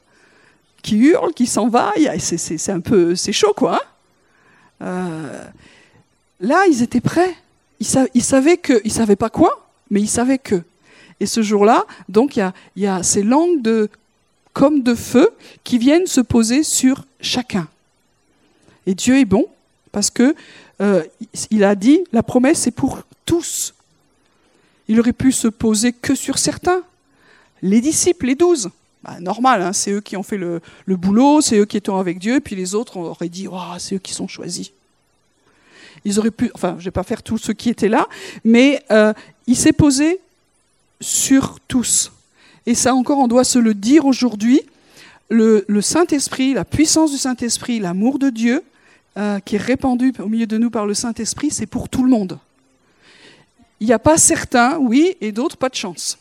hurle, qui s'en va. C'est un peu, c'est chaud, quoi. Hein. Euh, là, ils étaient prêts. Ils, savaient que, ils savaient pas quoi, mais ils savaient que. Et ce jour-là, donc, il y a, y a ces langues de, comme de feu qui viennent se poser sur chacun. Et Dieu est bon parce que euh, il a dit la promesse est pour tous. Il aurait pu se poser que sur certains, les disciples, les douze. Bah, normal, hein, c'est eux qui ont fait le, boulot, c'est eux qui étaient avec Dieu, puis les autres auraient dit c'est eux qui sont choisis. Ils auraient pu, enfin, je ne vais pas faire tous ceux qui étaient là, mais euh, il s'est posé sur tous. Et ça encore, on doit se le dire aujourd'hui. Le, Saint-Esprit, la puissance du Saint-Esprit, l'amour de Dieu, euh, qui est répandu au milieu de nous par le Saint-Esprit, c'est pour tout le monde. Il n'y a pas certains, oui, et d'autres, pas de chance.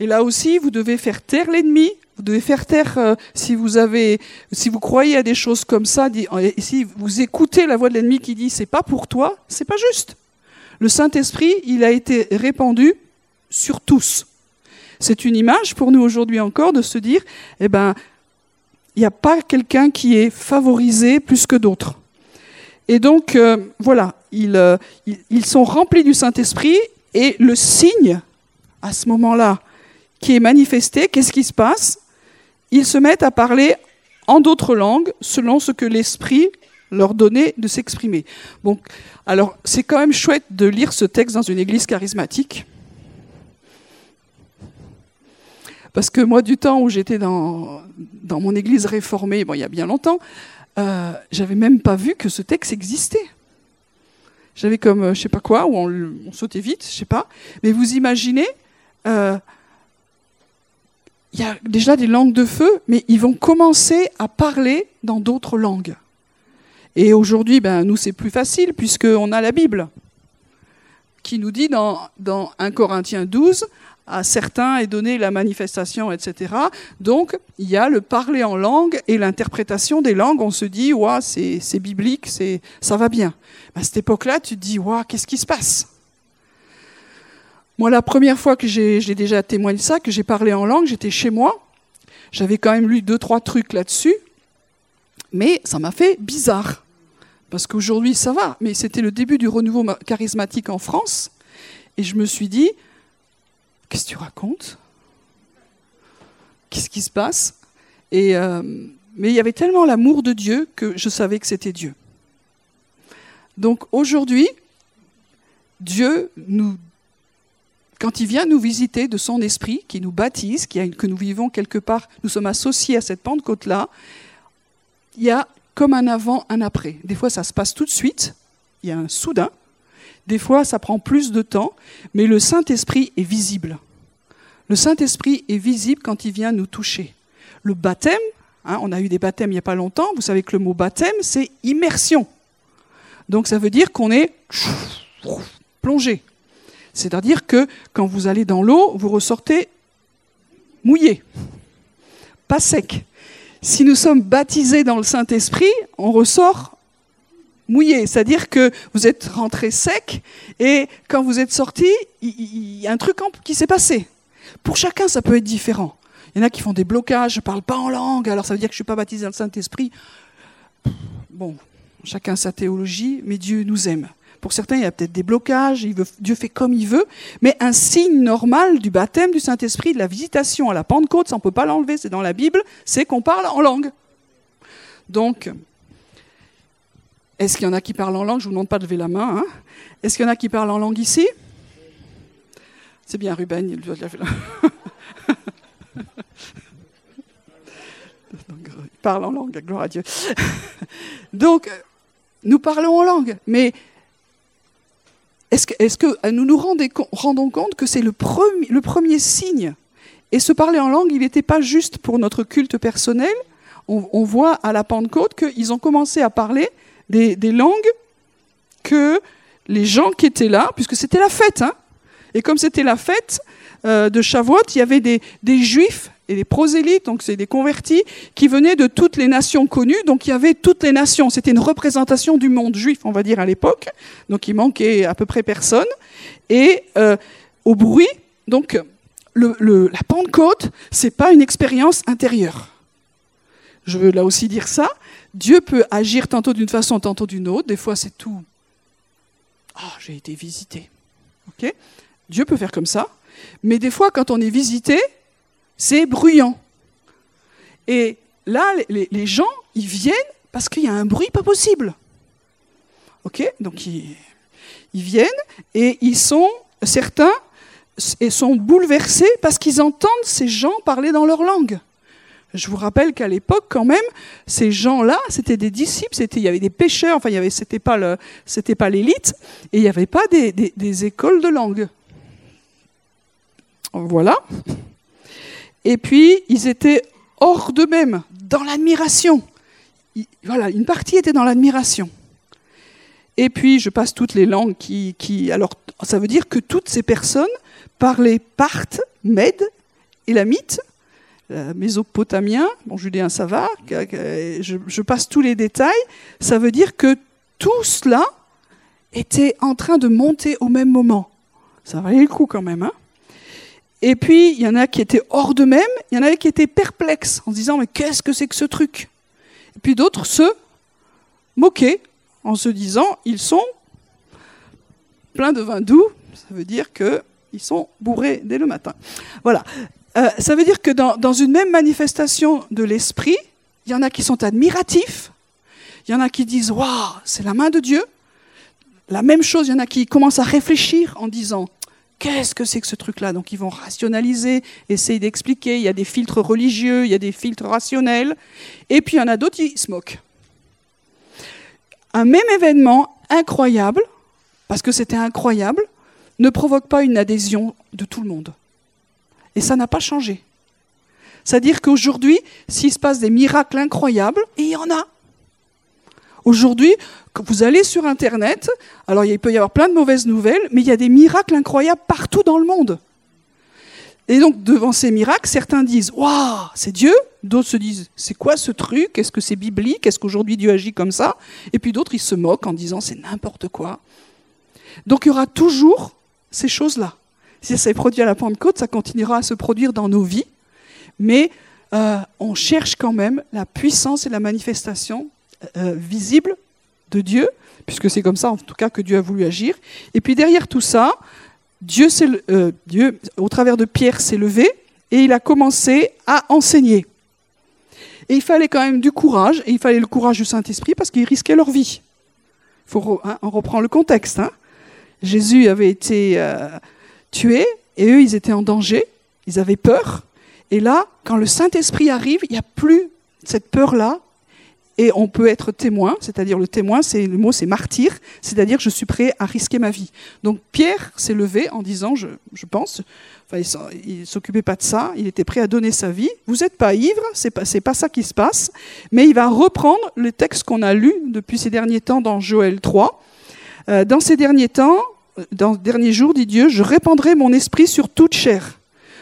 Et là aussi, vous devez faire taire l'ennemi. Vous devez faire taire euh, si vous avez, si vous croyez à des choses comme ça. si vous écoutez la voix de l'ennemi qui dit c'est pas pour toi, c'est pas juste. Le Saint Esprit, il a été répandu sur tous. C'est une image pour nous aujourd'hui encore de se dire, eh ben, il n'y a pas quelqu'un qui est favorisé plus que d'autres. Et donc, euh, voilà, ils, euh, ils sont remplis du Saint-Esprit et le signe, à ce moment-là, qui est manifesté, qu'est-ce qui se passe? Ils se mettent à parler en d'autres langues selon ce que l'Esprit leur donnait de s'exprimer. Alors c'est quand même chouette de lire ce texte dans une église charismatique. Parce que moi, du temps où j'étais dans, mon église réformée, bon, il y a bien longtemps, euh, j'avais même pas vu que ce texte existait. J'avais comme, euh, je sais pas quoi, ou on, sautait vite, je sais pas. Mais vous imaginez, euh, il y a déjà des langues de feu, mais ils vont commencer à parler dans d'autres langues. Et aujourd'hui, ben, nous, c'est plus facile, puisqu'on a la Bible, qui nous dit dans, dans 1 Corinthiens 12, à certains est donnée la manifestation, etc. Donc, il y a le parler en langue et l'interprétation des langues. On se dit, ouais, c'est biblique, ça va bien. À cette époque-là, tu te dis, ouais, qu'est-ce qui se passe? Moi, la première fois que j'ai déjà témoigné ça, que j'ai parlé en langue, j'étais chez moi. J'avais quand même lu deux, trois trucs là-dessus. Mais ça m'a fait bizarre. Parce qu'aujourd'hui, ça va. Mais c'était le début du renouveau charismatique en France. Et je me suis dit, Qu'est-ce que tu racontes? Qu'est-ce qui se passe? Et, euh, Mais il y avait tellement l'amour de Dieu que je savais que c'était Dieu. Donc aujourd'hui, Dieu nous quand il vient nous visiter de son esprit, qui nous baptise, que nous vivons quelque part, nous sommes associés à cette Pentecôte-là, il y a comme un avant, un après. Des fois, ça se passe tout de suite, il y a un soudain, des fois, ça prend plus de temps, mais le Saint-Esprit est visible. Le Saint-Esprit est visible quand il vient nous toucher. Le baptême, hein, on a eu des baptêmes il n'y a pas longtemps, vous savez que le mot baptême, c'est immersion. Donc ça veut dire qu'on est plongé. C'est-à-dire que quand vous allez dans l'eau, vous ressortez mouillé, pas sec. Si nous sommes baptisés dans le Saint-Esprit, on ressort mouillé, c'est-à-dire que vous êtes rentré sec et quand vous êtes sorti, il y, a un truc qui s'est passé. Pour chacun, ça peut être différent. Il y en a qui font des blocages, je ne parle pas en langue, alors ça veut dire que je ne suis pas baptisé dans le Saint-Esprit. Bon, chacun sa théologie, mais Dieu nous aime. Pour certains, il y a peut-être des blocages, Dieu fait comme il veut, mais un signe normal du baptême du Saint-Esprit, de la visitation à la Pentecôte, ça on ne peut pas l'enlever, c'est dans la Bible, c'est qu'on parle en langue. Donc, est-ce qu'il y en a qui parlent en langue? Je ne vous demande pas de lever la main. Hein. Est-ce qu'il y en a qui parlent en langue ici? C'est bien, Ruben, il doit lever la main. <laughs> parle en langue, gloire à Dieu. <laughs> Donc, nous parlons en langue, mais est-ce que, nous nous rendons compte que c'est le premier, signe? Et ce parler en langue, il n'était pas juste pour notre culte personnel. On, voit à la Pentecôte qu'ils ont commencé à parler des, langues que les gens qui étaient là, puisque c'était la fête, hein, et comme c'était la fête euh, de Shavuot, il y avait des, juifs et des prosélytes, donc c'est des convertis, qui venaient de toutes les nations connues, donc il y avait toutes les nations, c'était une représentation du monde juif, on va dire, à l'époque, donc il manquait à peu près personne, et euh, au bruit, donc le, la Pentecôte, c'est pas une expérience intérieure. Je veux là aussi dire ça, Dieu peut agir tantôt d'une façon, tantôt d'une autre. Des fois, c'est tout. Ah, j'ai été visité. Ok? Dieu peut faire comme ça. Mais des fois, quand on est visité, c'est bruyant. Et là, les, gens, ils viennent parce qu'il y a un bruit pas possible. Ok Donc, ils, viennent et ils sont, certains, et sont bouleversés parce qu'ils entendent ces gens parler dans leur langue. Je vous rappelle qu'à l'époque, quand même, ces gens-là, c'était des disciples, c'était, il y avait des pêcheurs, enfin, il y avait, c'était pas l'élite, et il n'y avait pas des, des, écoles de langue. Voilà. Et puis, ils étaient hors d'eux-mêmes, dans l'admiration. Voilà, une partie était dans l'admiration. Et puis, je passe toutes les langues qui. Alors, ça veut dire que toutes ces personnes parlaient Parthes, Mède, Élamite, euh, mésopotamien, bon judéen ça va, je, passe tous les détails, ça veut dire que tout cela était en train de monter au même moment. Ça valait le coup quand même. Hein et puis, il y en a qui étaient hors d'eux-mêmes, il y en avait qui étaient perplexes en se disant, mais qu'est-ce que c'est que ce truc? Et puis d'autres se moquaient en se disant, ils sont pleins de vin doux, ça veut dire qu'ils sont bourrés dès le matin. Voilà. Euh, ça veut dire que dans, une même manifestation de l'esprit, il y en a qui sont admiratifs, il y en a qui disent Waouh, c'est la main de Dieu. La même chose, il y en a qui commencent à réfléchir en disant Qu'est-ce que c'est que ce truc-là? Donc ils vont rationaliser, essayer d'expliquer. Il y a des filtres religieux, il y a des filtres rationnels. Et puis il y en a d'autres qui se moquent. Un même événement incroyable, parce que c'était incroyable, ne provoque pas une adhésion de tout le monde. Et ça n'a pas changé. C'est-à-dire qu'aujourd'hui, s'il se passe des miracles incroyables, il y en a. Aujourd'hui, vous allez sur Internet, alors il peut y avoir plein de mauvaises nouvelles, mais il y a des miracles incroyables partout dans le monde. Et donc, devant ces miracles, certains disent Waouh, c'est Dieu D'autres se disent C'est quoi ce truc? Est-ce que c'est biblique? Est-ce qu'aujourd'hui Dieu agit comme ça? Et puis d'autres, ils se moquent en disant C'est n'importe quoi. Donc, il y aura toujours ces choses-là. Si ça s'est produit à la Pentecôte, ça continuera à se produire dans nos vies. Mais euh, on cherche quand même la puissance et la manifestation euh, visible de Dieu, puisque c'est comme ça en tout cas que Dieu a voulu agir. Et puis derrière tout ça, Dieu, euh, Dieu au travers de Pierre, s'est levé et il a commencé à enseigner. Et il fallait quand même du courage, et il fallait le courage du Saint-Esprit parce qu'ils risquaient leur vie. Faut, hein, on reprend le contexte. Hein. Jésus avait été tués, et eux, ils étaient en danger, ils avaient peur. Et là, quand le Saint-Esprit arrive, il n'y a plus cette peur-là, et on peut être témoin, c'est-à-dire le témoin, c'est le mot c'est martyr, c'est-à-dire je suis prêt à risquer ma vie. Donc Pierre s'est levé en disant, je, pense, enfin, il s'occupait pas de ça, il était prêt à donner sa vie. Vous n'êtes pas ivre, c'est pas, pas ça qui se passe, mais il va reprendre le texte qu'on a lu depuis ces derniers temps dans Joël 3. Euh, dans ces derniers temps, dans le dernier jour, dit Dieu, je répandrai mon esprit sur toute chair.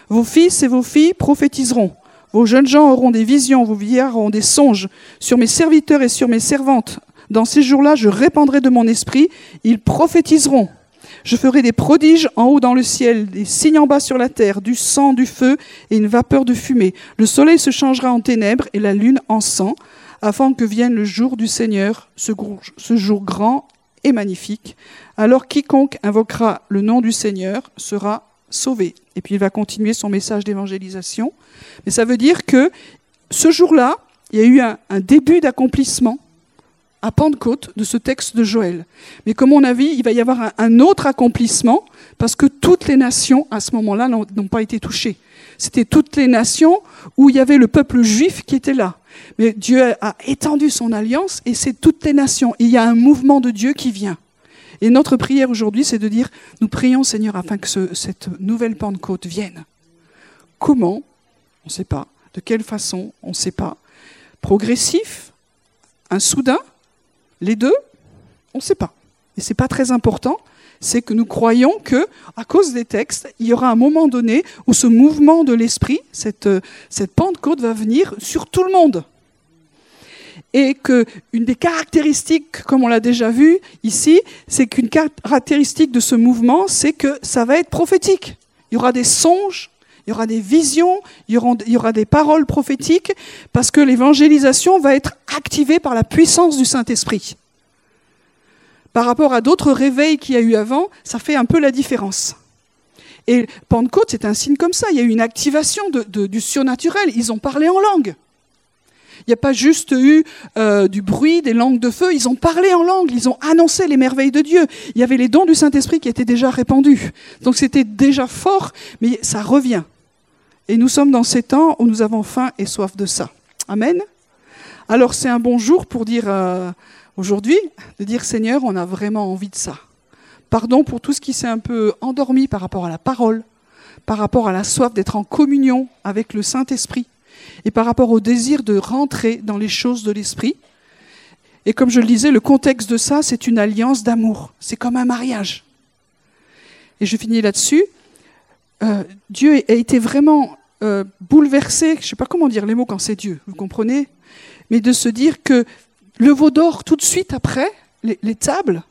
Vos fils et vos filles prophétiseront. Vos jeunes gens auront des visions, vos vieillards auront des songes. Sur mes serviteurs et sur mes servantes, dans ces jours-là, je répandrai de mon esprit, ils prophétiseront. Je ferai des prodiges en haut dans le ciel, des signes en bas sur la terre, du sang, du feu et une vapeur de fumée. Le soleil se changera en ténèbres et la lune en sang, afin que vienne le jour du Seigneur, ce jour grand et magnifique. Alors quiconque invoquera le nom du Seigneur sera sauvé. Et puis il va continuer son message d'évangélisation. Mais ça veut dire que ce jour-là, il y a eu un, début d'accomplissement à Pentecôte de ce texte de Joël. Mais comme on a vu, il va y avoir un, autre accomplissement parce que toutes les nations à ce moment-là n'ont pas été touchées. C'était toutes les nations où il y avait le peuple juif qui était là. Mais Dieu a étendu son alliance et c'est toutes les nations. il y a un mouvement de Dieu qui vient. Et notre prière aujourd'hui, c'est de dire, nous prions Seigneur afin que cette nouvelle Pentecôte vienne. Comment? On ne sait pas. De quelle façon? On ne sait pas. Progressif? Un soudain? Les deux? On ne sait pas. Et ce n'est pas très important. C'est que nous croyons que, à cause des textes, il y aura un moment donné où ce mouvement de l'esprit, cette, cette Pentecôte va venir sur tout le monde et qu'une des caractéristiques, comme on l'a déjà vu ici, c'est qu'une caractéristique de ce mouvement, c'est que ça va être prophétique. Il y aura des songes, il y aura des visions, il y aura, il y aura des paroles prophétiques, parce que l'évangélisation va être activée par la puissance du Saint-Esprit. Par rapport à d'autres réveils qu'il y a eu avant, ça fait un peu la différence. Et Pentecôte, c'est un signe comme ça. Il y a eu une activation du surnaturel. Ils ont parlé en langue. Il n'y a pas juste eu euh, du bruit, des langues de feu. Ils ont parlé en langue, ils ont annoncé les merveilles de Dieu. Il y avait les dons du Saint-Esprit qui étaient déjà répandus. Donc c'était déjà fort, mais ça revient. Et nous sommes dans ces temps où nous avons faim et soif de ça. Amen. Alors c'est un bon jour pour dire euh, aujourd'hui, de dire Seigneur, on a vraiment envie de ça. Pardon pour tout ce qui s'est un peu endormi par rapport à la parole, par rapport à la soif d'être en communion avec le Saint-Esprit et par rapport au désir de rentrer dans les choses de l'esprit. Et comme je le disais, le contexte de ça, c'est une alliance d'amour. C'est comme un mariage. Et je finis là-dessus. Euh, Dieu a été vraiment euh, bouleversé, je ne sais pas comment dire les mots quand c'est Dieu, vous comprenez Mais de se dire que le veau d'or, tout de suite après, les, tables,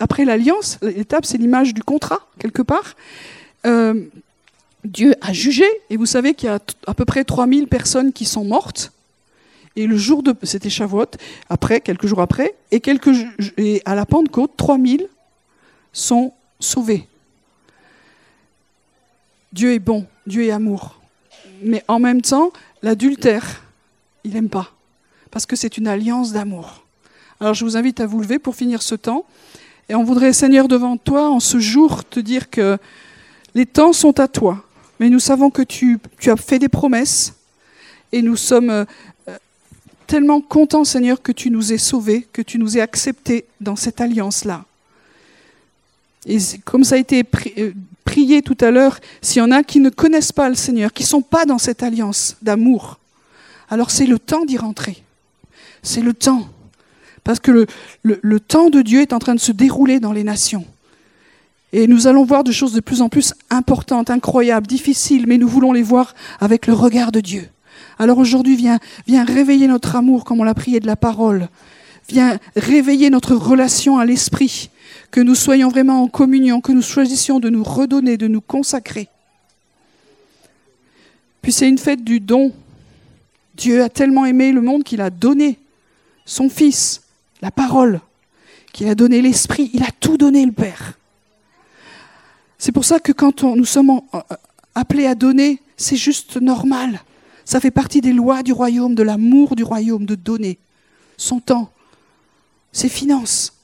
après l'alliance, les tables, c'est l'image du contrat, quelque part. Euh, Dieu a jugé, et vous savez qu'il y a à peu près 3000 personnes qui sont mortes. Et le jour de, c'était Shavuot, après, quelques jours après, et, et à la Pentecôte, 3000 sont sauvés. Dieu est bon, Dieu est amour. Mais en même temps, l'adultère, il n'aime pas. Parce que c'est une alliance d'amour. Alors je vous invite à vous lever pour finir ce temps. Et on voudrait, Seigneur, devant toi, en ce jour, te dire que les temps sont à toi mais nous savons que tu, as fait des promesses et nous sommes euh, tellement contents, Seigneur, que tu nous aies sauvés, que tu nous aies acceptés dans cette alliance-là. Et comme ça a été euh, prié tout à l'heure, s'il y en a qui ne connaissent pas le Seigneur, qui ne sont pas dans cette alliance d'amour, alors c'est le temps d'y rentrer. C'est le temps. Parce que le, temps de Dieu est en train de se dérouler dans les nations. Et nous allons voir des choses de plus en plus importantes, incroyables, difficiles, mais nous voulons les voir avec le regard de Dieu. Alors aujourd'hui, viens, viens réveiller notre amour comme on l'a prié de la parole. Viens réveiller notre relation à l'esprit. Que nous soyons vraiment en communion, que nous choisissions de nous redonner, de nous consacrer. Puis c'est une fête du don. Dieu a tellement aimé le monde qu'il a donné son Fils, la parole, qu'il a donné l'Esprit, il a tout donné le Père. C'est pour ça que quand nous sommes appelés à donner, c'est juste normal. Ça fait partie des lois du royaume, de l'amour du royaume, de donner son temps, ses finances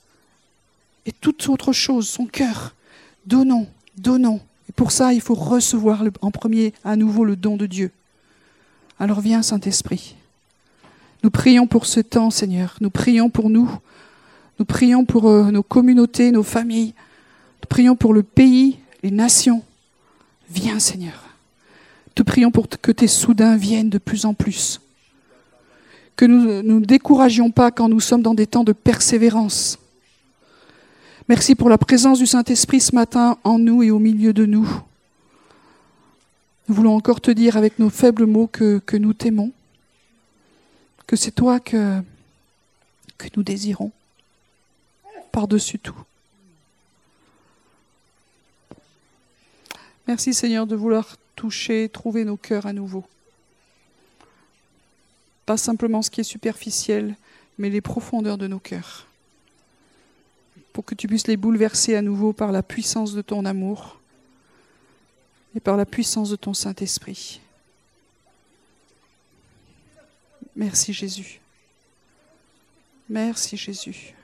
et toute autre chose, son cœur. Donnons, donnons. Et pour ça, il faut recevoir en premier à nouveau le don de Dieu. Alors viens, Saint-Esprit. Nous prions pour ce temps, Seigneur. Nous prions pour nous. Nous prions pour euh, nos communautés, nos familles. Nous prions pour le pays, les nations. Viens, Seigneur. Te prions pour que tes soudains viennent de plus en plus. Que nous ne nous découragions pas quand nous sommes dans des temps de persévérance. Merci pour la présence du Saint-Esprit ce matin en nous et au milieu de nous. Nous voulons encore te dire avec nos faibles mots que, que nous t'aimons, que c'est toi que, que nous désirons par-dessus tout. Merci Seigneur de vouloir toucher, trouver nos cœurs à nouveau. Pas simplement ce qui est superficiel, mais les profondeurs de nos cœurs. Pour que tu puisses les bouleverser à nouveau par la puissance de ton amour et par la puissance de ton Saint-Esprit. Merci Jésus. Merci Jésus.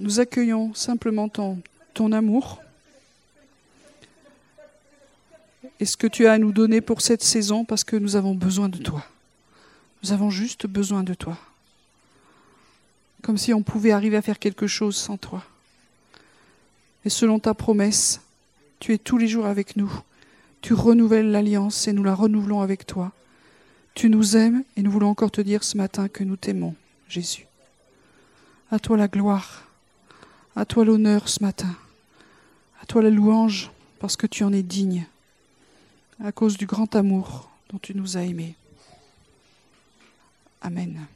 Nous accueillons simplement ton, amour et ce que tu as à nous donner pour cette saison parce que nous avons besoin de toi? Nous avons juste besoin de toi. Comme si on pouvait arriver à faire quelque chose sans toi. Et selon ta promesse, tu es tous les jours avec nous. Tu renouvelles l'alliance et nous la renouvelons avec toi. Tu nous aimes et nous voulons encore te dire ce matin que nous t'aimons, Jésus. À toi la gloire. À toi l'honneur ce matin. À toi la louange, parce que tu en es digne, à cause du grand amour dont tu nous as aimés. Amen.